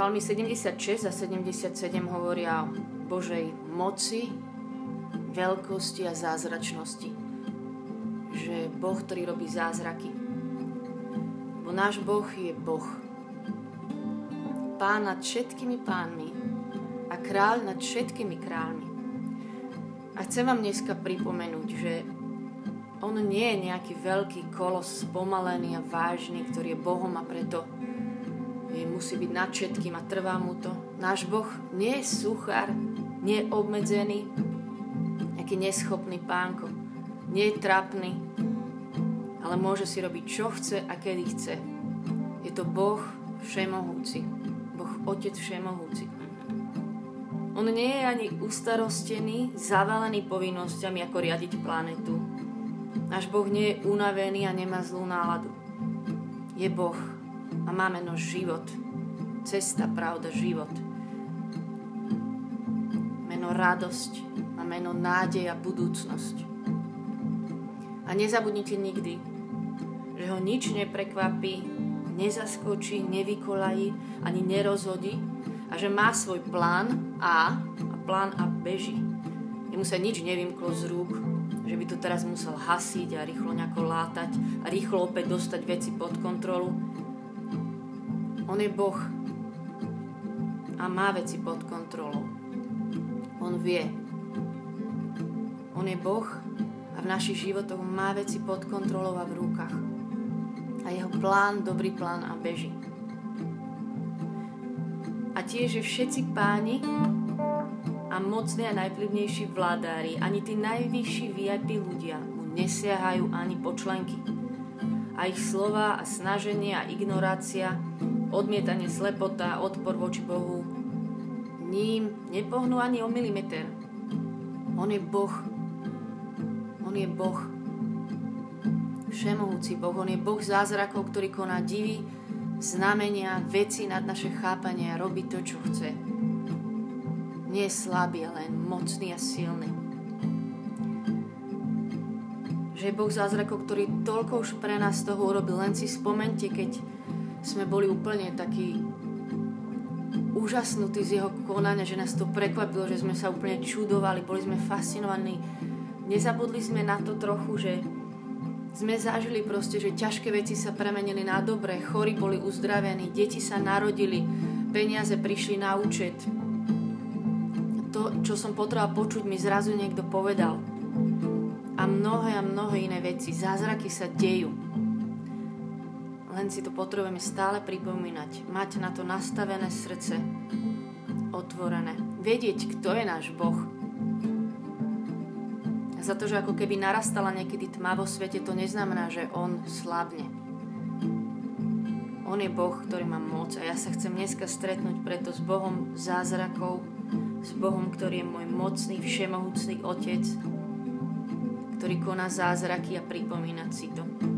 Žalmy 76 a 77 hovoria o Božej moci, veľkosti a zázračnosti. Že Boh, ktorý robí zázraky. Bo náš Boh je Boh. Pán nad všetkými pánmi a kráľ nad všetkými kráľmi. A chcem vám dneska pripomenúť, že on nie je nejaký veľký kolos spomalený a vážny, ktorý je Bohom a preto musí byť nad všetkým a trvá mu to. Náš Boh nie je suchár, nie je obmedzený, nejaký neschopný pánko, nie je trapný, ale môže si robiť, čo chce a kedy chce. Je to Boh všemohúci, Boh Otec všemohúci. On nie je ani ustarostený, zavalený povinnosťami, ako riadiť planetu. Náš Boh nie je unavený a nemá zlú náladu. Je Boh a má meno život. Cesta, pravda, život. Meno radosť a meno nádej a budúcnosť. A nezabudnite nikdy, že ho nič neprekvapí, nezaskočí, nevykolají, ani nerozhodí a že má svoj plán A a plán A beží. Jemu sa nič nevymklo z rúk, že by to teraz musel hasiť a rýchlo nejako látať a rýchlo opäť dostať veci pod kontrolu on je Boh a má veci pod kontrolou. On vie. On je Boh a v našich životoch má veci pod kontrolou a v rukách. A jeho plán, dobrý plán a beží. A tiež, že všetci páni a mocní a najvplyvnejší vládári, ani tí najvyšší VIP ľudia mu nesiahajú ani počlenky. A ich slova a snaženie a ignorácia odmietanie, slepota, odpor voči Bohu, ním nepohnú ani o milimeter. On je Boh. On je Boh. Všemohúci Boh. On je Boh zázrakov, ktorý koná divy, znamenia, veci nad naše chápanie a robí to, čo chce. Nie je slabý, ale mocný a silný. Že je Boh zázrakov, ktorý toľko už pre nás toho urobil. Len si spomente, keď sme boli úplne takí úžasnutí z jeho konania, že nás to prekvapilo, že sme sa úplne čudovali, boli sme fascinovaní. Nezabudli sme na to trochu, že sme zažili proste, že ťažké veci sa premenili na dobré, chorí boli uzdravení, deti sa narodili, peniaze prišli na účet. To, čo som potreboval počuť, mi zrazu niekto povedal. A mnohé a mnohé iné veci. Zázraky sa dejú si to potrebujeme stále pripomínať. Mať na to nastavené srdce otvorené. Vedieť, kto je náš Boh. A za to, že ako keby narastala niekedy tma vo svete, to neznamená, že On slabne. On je Boh, ktorý má moc a ja sa chcem dneska stretnúť preto s Bohom zázrakov, s Bohom, ktorý je môj mocný, všemohúcný Otec, ktorý koná zázraky a pripomína si to.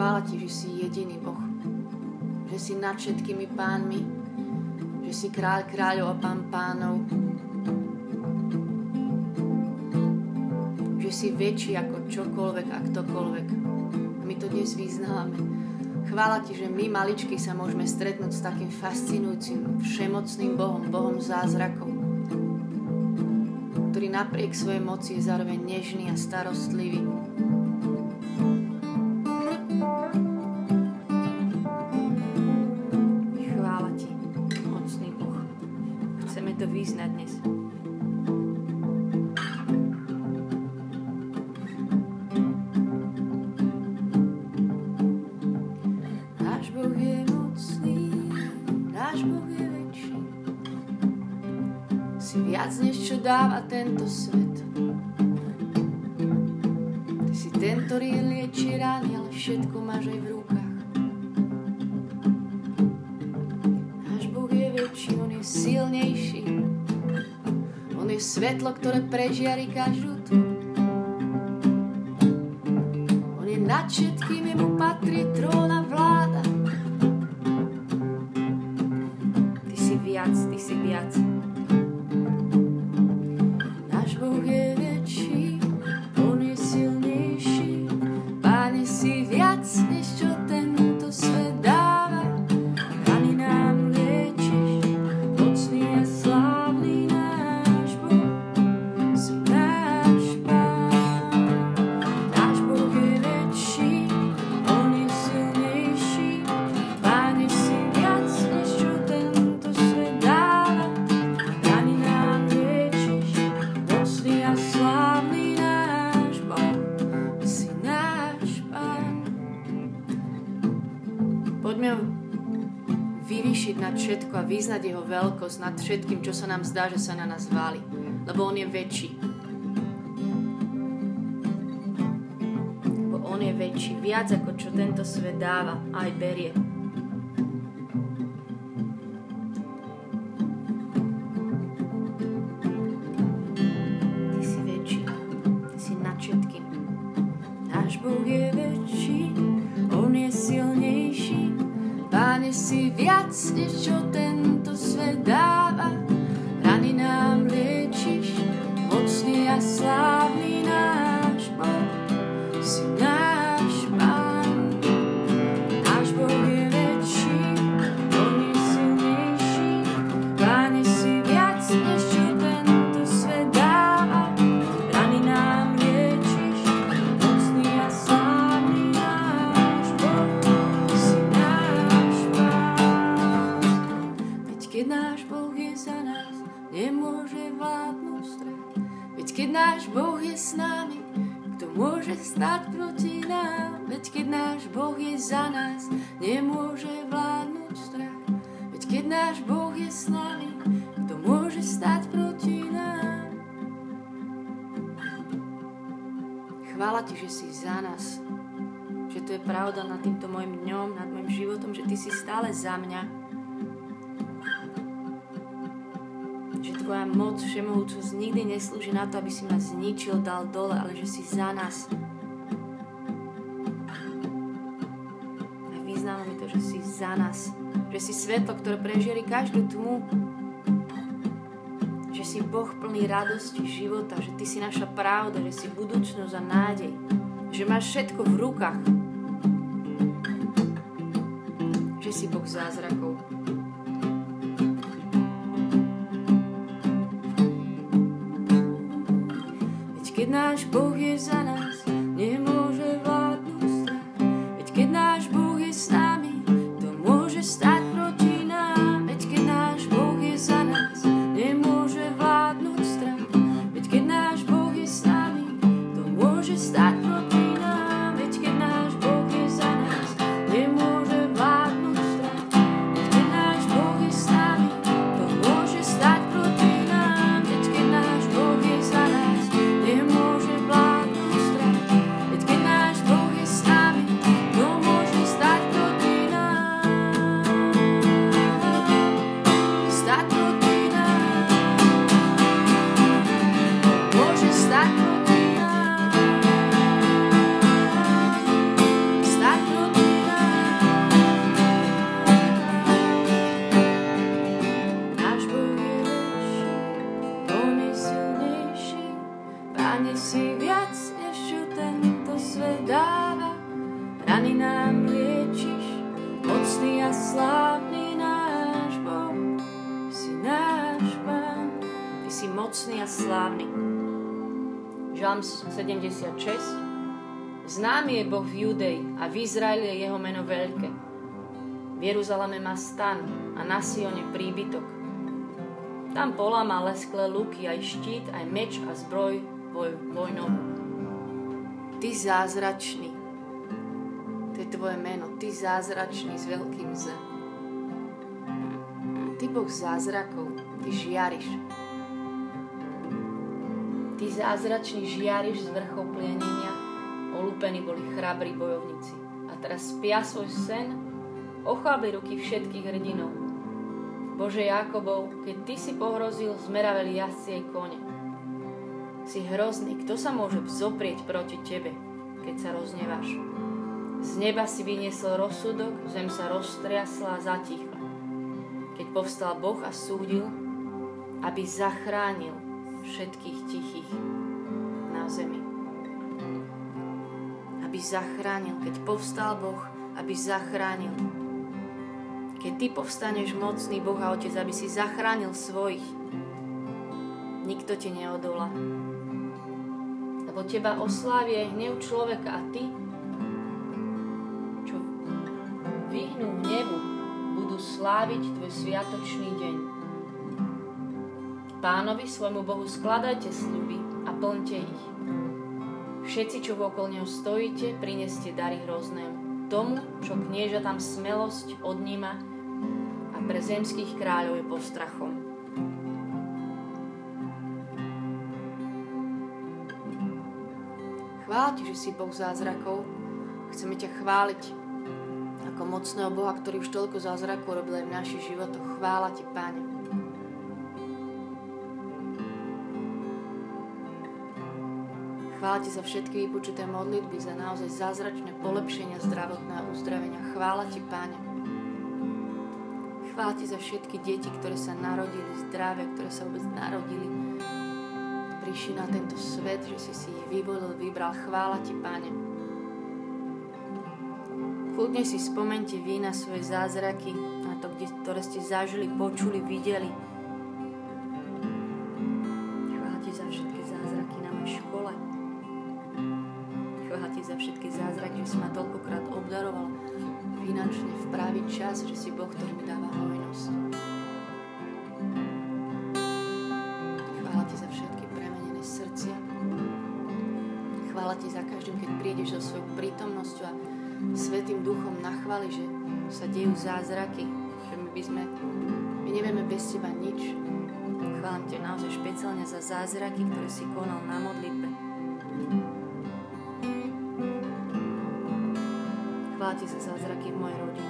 Chvála Ti, že si jediný Boh. Že si nad všetkými pánmi. Že si kráľ kráľov a pán pánov. Že si väčší ako čokoľvek a ktokoľvek. My to dnes vyznávame. Chvála Ti, že my maličky sa môžeme stretnúť s takým fascinujúcim, všemocným Bohom, Bohom zázrakov, ktorý napriek svojej moci je zároveň nežný a starostlivý, svet. Ty si ten, ktorý lieči rány, ale všetko máš aj v rukách. Náš Boh je väčší, On je silnejší. On je svetlo, ktoré prežiari každú nad všetko a vyznať jeho veľkosť nad všetkým, čo sa nám zdá, že sa na nás váli. Lebo on je väčší. Lebo on je väčší. Viac ako čo tento svet dáva, aj berie. Chvála za mňa. Že Tvoja moc, všemohúcosť nikdy neslúži na to, aby si ma zničil, dal dole, ale že si za nás. A vyznávame to, že si za nás. Že si svetlo, ktoré prežierí každú tmu, že si Boh plný radosti života, že Ty si naša pravda, že si budúcnosť a nádej, že máš všetko v rukách, že si Boh zázrakov. Veď keď náš Boh je za nás, Žalm 76. Známy je Boh v Judei a v Izraeli je jeho meno veľké. V Jeruzaleme má stan a na Sione príbytok. Tam poláma lesklé luky, aj štít, aj meč a zbroj voj, vojnou. Ty zázračný. To je tvoje meno. Ty zázračný s veľkým Z. Ty Boh zázrakov. Ty žiariš. Ty zázračný žiariš z vrchov plienenia, olúpení boli chrabrí bojovníci. A teraz spia svoj sen, ochabli ruky všetkých hrdinov. Bože Jakobov, keď Ty si pohrozil, zmeraveli jazdci jej kone. Si hrozný, kto sa môže vzoprieť proti Tebe, keď sa rozneváš? Z neba si vyniesol rozsudok, zem sa roztriasla a zatichla. Keď povstal Boh a súdil, aby zachránil všetkých tichých na zemi. Aby zachránil, keď povstal Boh, aby zachránil. Keď ty povstaneš mocný Boh a Otec, aby si zachránil svojich, nikto ti neodolá. Lebo teba oslávie hnev človeka a ty, čo vyhnú hnevu, budú sláviť tvoj sviatočný deň. Pánovi svojmu Bohu skladajte sľuby a plňte ich. Všetci, čo vokol neho stojíte, prineste dary hroznému. Tomu, čo knieža tam smelosť odníma a pre zemských kráľov je postrachom. Chvál ti, že si Boh zázrakov. Chceme ťa chváliť ako mocného Boha, ktorý už toľko zázrakov robil aj v našich životoch. Chvála ti, Páne. Chvála ti za všetky vypočuté modlitby, za naozaj zázračné polepšenia zdravotného uzdravenia. Chvála ti, Páne. Chvála ti za všetky deti, ktoré sa narodili zdravé, ktoré sa vôbec narodili. Prišli na tento svet, že si si ich vyvolil, vybral. Chvála ti, Páne. Kľudne si spomente vy na svoje zázraky, na to, ktoré ste zažili, počuli, videli sa dejú zázraky, že my by sme, my nevieme bez teba nič. Chválam ťa naozaj špeciálne za zázraky, ktoré si konal na modlitbe Chvála Ti za zázraky v mojej rodine.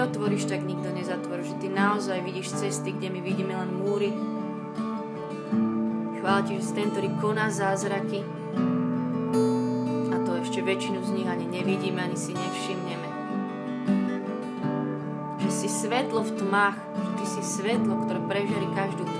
Otvoríš, tak nikto nezatvorí. Že ty naozaj vidíš cesty, kde my vidíme len múry. Chvála ti, že si ten, ktorý koná zázraky. A to ešte väčšinu z nich ani nevidíme, ani si nevšimneme. Že si svetlo v tmách, že ty si svetlo, ktoré prežerí každú tmu.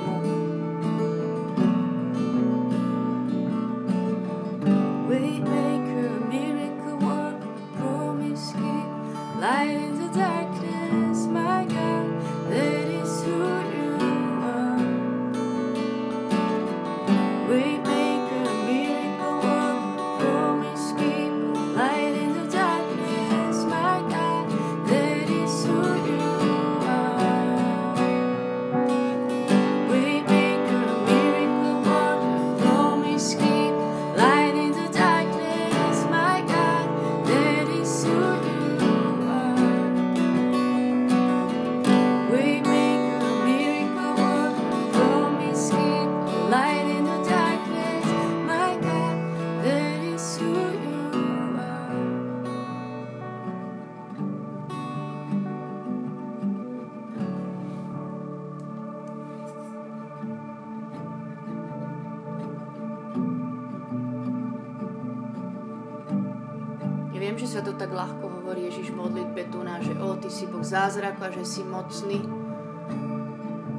Zázraku a že si mocný.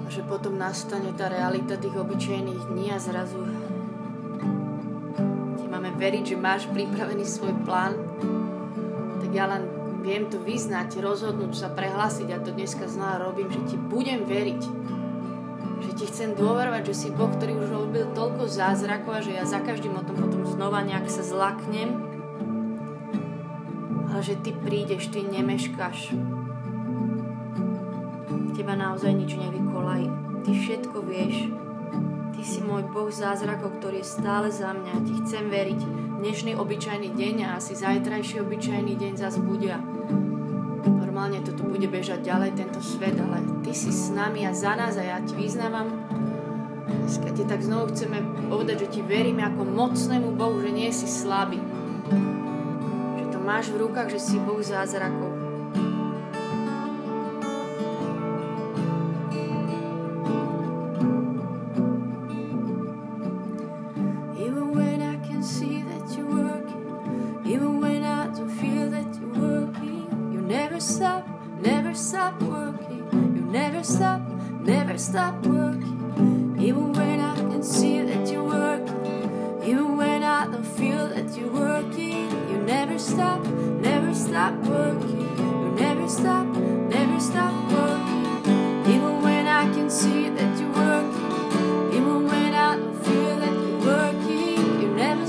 A že potom nastane tá realita tých obyčajných dní a zrazu ti máme veriť, že máš pripravený svoj plán. Tak ja len viem to vyznať, rozhodnúť sa, prehlásiť a to dneska znova robím, že ti budem veriť. Že ti chcem dôverovať, že si Boh, ktorý už robil toľko zázrakov a že ja za každým o tom potom znova nejak sa zlaknem. Ale že ty prídeš, ty nemeškáš. Teba naozaj nič nevykolají. Ty všetko vieš. Ty si môj Boh zázrakov, ktorý je stále za mňa. Ti chcem veriť. Dnešný obyčajný deň a asi zajtrajší obyčajný deň zase bude. Normálne toto bude bežať ďalej, tento svet, ale Ty si s nami a za nás a ja Ti vyznávam. Dneska Ti tak znovu chceme povedať, že Ti veríme ako mocnému Bohu, že nie si slabý. Že to máš v rukách, že si Boh zázrakov.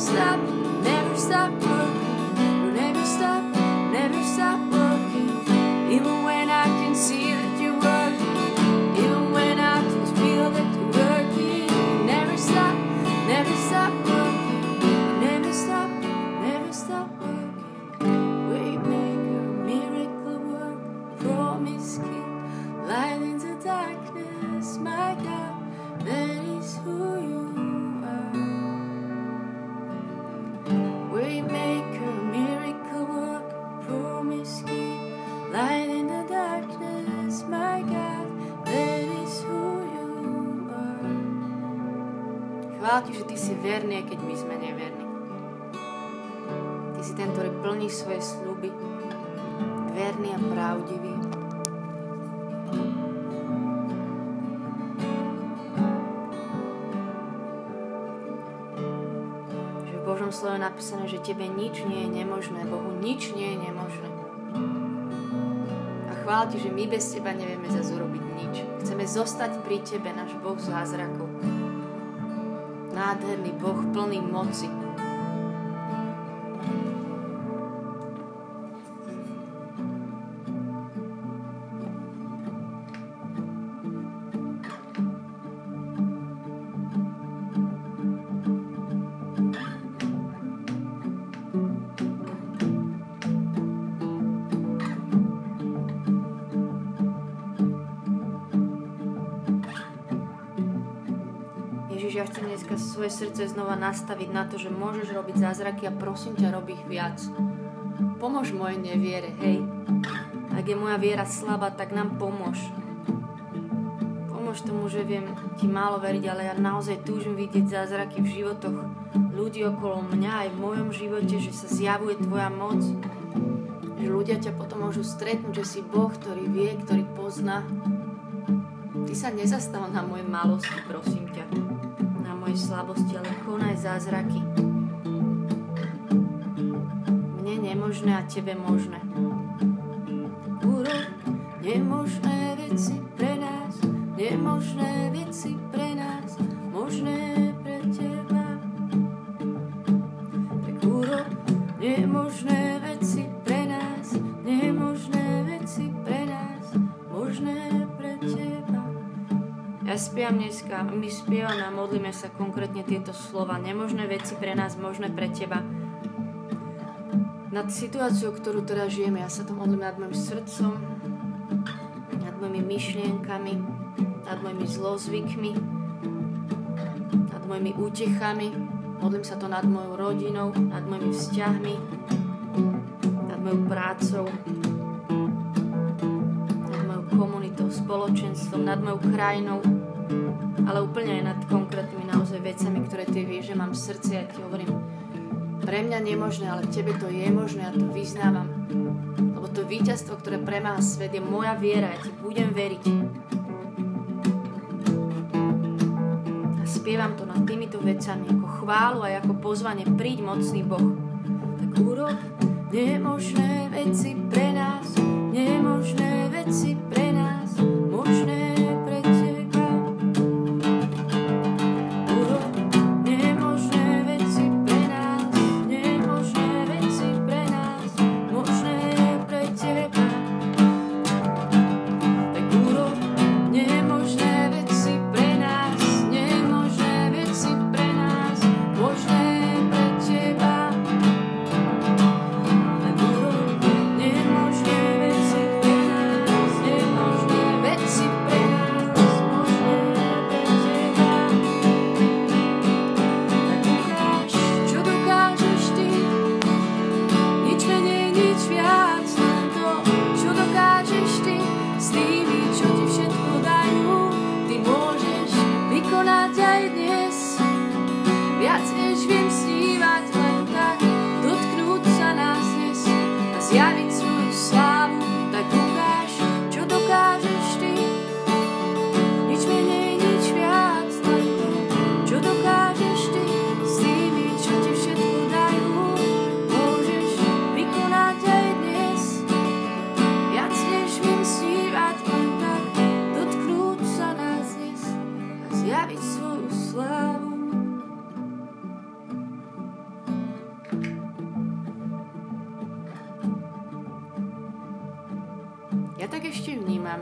Stop, Verný, keď my sme neverní. Ty si ten, ktorý plní svoje sluby, verný a pravdivý. Že v Božom slove je napísané, že Tebe nič nie je nemožné, Bohu nič nie je nemožné. A chvála Ti, že my bez Teba nevieme zase urobiť nič. Chceme zostať pri Tebe, náš Boh zázrakov nádherný Boh plný moci. Svoje srdce znova nastaviť na to, že môžeš robiť zázraky a prosím ťa, rob ich viac. Pomôž mojej neviere, hej. Ak je moja viera slabá, tak nám pomôž. Pomôž tomu, že viem ti málo veriť, ale ja naozaj túžim vidieť zázraky v životoch ľudí okolo mňa aj v mojom živote, že sa zjavuje tvoja moc, že ľudia ťa potom môžu stretnúť, že si Boh, ktorý vie, ktorý pozná. Ty sa nezastav na moje malosti, prosím ťa mojej slabosti, ale konaj zázraky. Mne nemožné a tebe možné. Urob nemožné veci pre nás, nemožné veci pre nás, možné Ja spievam dneska, my spievame a modlíme sa konkrétne tieto slova. Nemožné veci pre nás, možné pre teba. Nad situáciou, ktorú teraz žijeme, ja sa to modlím nad môjim srdcom, nad mojimi myšlienkami, nad mojimi zlozvykmi, nad mojimi útechami. Modlím sa to nad mojou rodinou, nad mojimi vzťahmi, nad mojou prácou, nad mojou komunitou, spoločenstvom, nad mojou krajinou, ale úplne aj nad konkrétnymi naozaj vecami, ktoré ty vieš, že mám v srdci a ti hovorím, pre mňa nemožné, ale tebe to je možné a to vyznávam. Lebo to víťazstvo, ktoré premáha svet, je moja viera, ja ti budem veriť. A spievam to nad týmito vecami ako chválu a ako pozvanie, príď mocný Boh. Tak urob nemožné veci pre nás, nemožné veci pre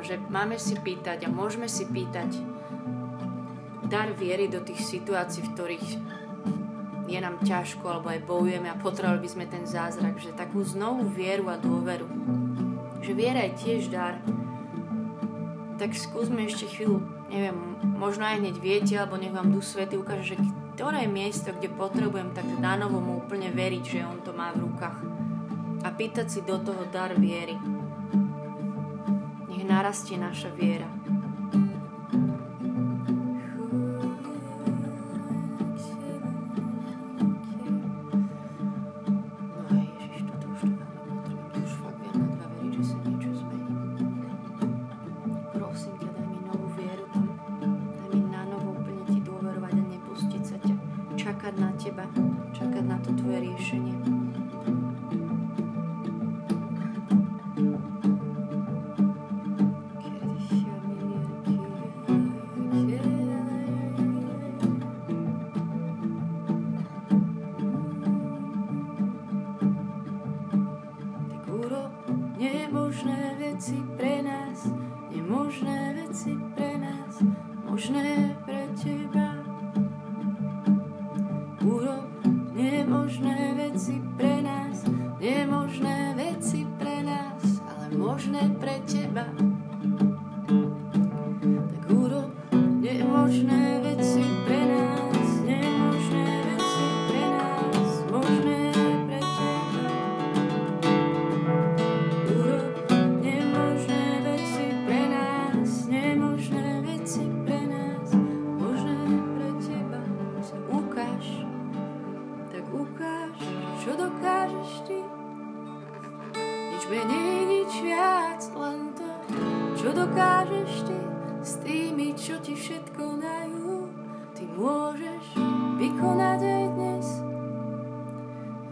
že máme si pýtať a môžeme si pýtať dar viery do tých situácií, v ktorých je nám ťažko alebo aj bojujeme a potrebovali by sme ten zázrak, že takú znovu vieru a dôveru, že viera je tiež dar, tak skúsme ešte chvíľu, neviem, možno aj hneď viete, alebo nech vám Duch Svety ukáže, že ktoré miesto, kde potrebujem tak dánovo mu úplne veriť, že on to má v rukách. A pýtať si do toho dar viery narastie naša viera.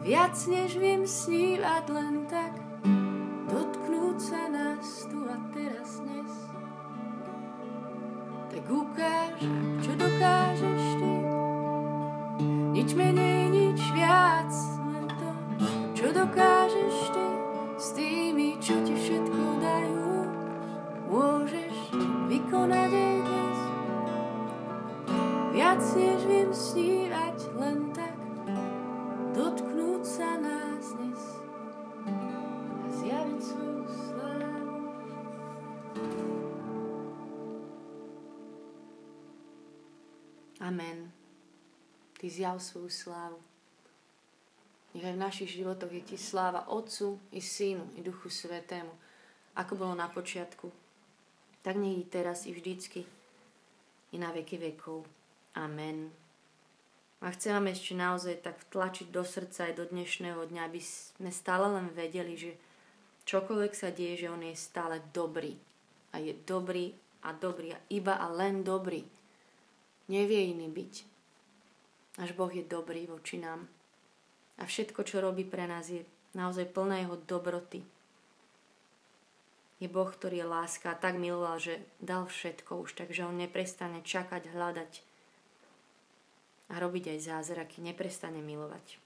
Viac než viem snívať len tak, dotknúť sa nás tu a teraz dnes. Tak ukáž, čo dokážeš ty, nič menej, nič viac, len to, čo dokážeš ty s tými, čo ti všetko dajú. Môžeš vykonať aj dnes, viac než viem snívať. Amen. Ty zjav svoju slávu. Nech aj v našich životoch je ti sláva Otcu i Synu i Duchu Svetému, ako bolo na počiatku, tak nech i teraz i vždycky i na veky vekov. Amen. A chcem vám ešte naozaj tak tlačiť do srdca aj do dnešného dňa, aby sme stále len vedeli, že čokoľvek sa deje, že On je stále dobrý. A je dobrý a dobrý a iba a len dobrý. Nevie iný byť. Náš Boh je dobrý voči nám. A všetko, čo robí pre nás, je naozaj plné jeho dobroty. Je Boh, ktorý je láska a tak miloval, že dal všetko už, takže on neprestane čakať, hľadať a robiť aj zázraky, neprestane milovať.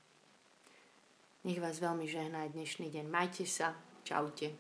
Nech vás veľmi žehná aj dnešný deň. Majte sa. Čaute.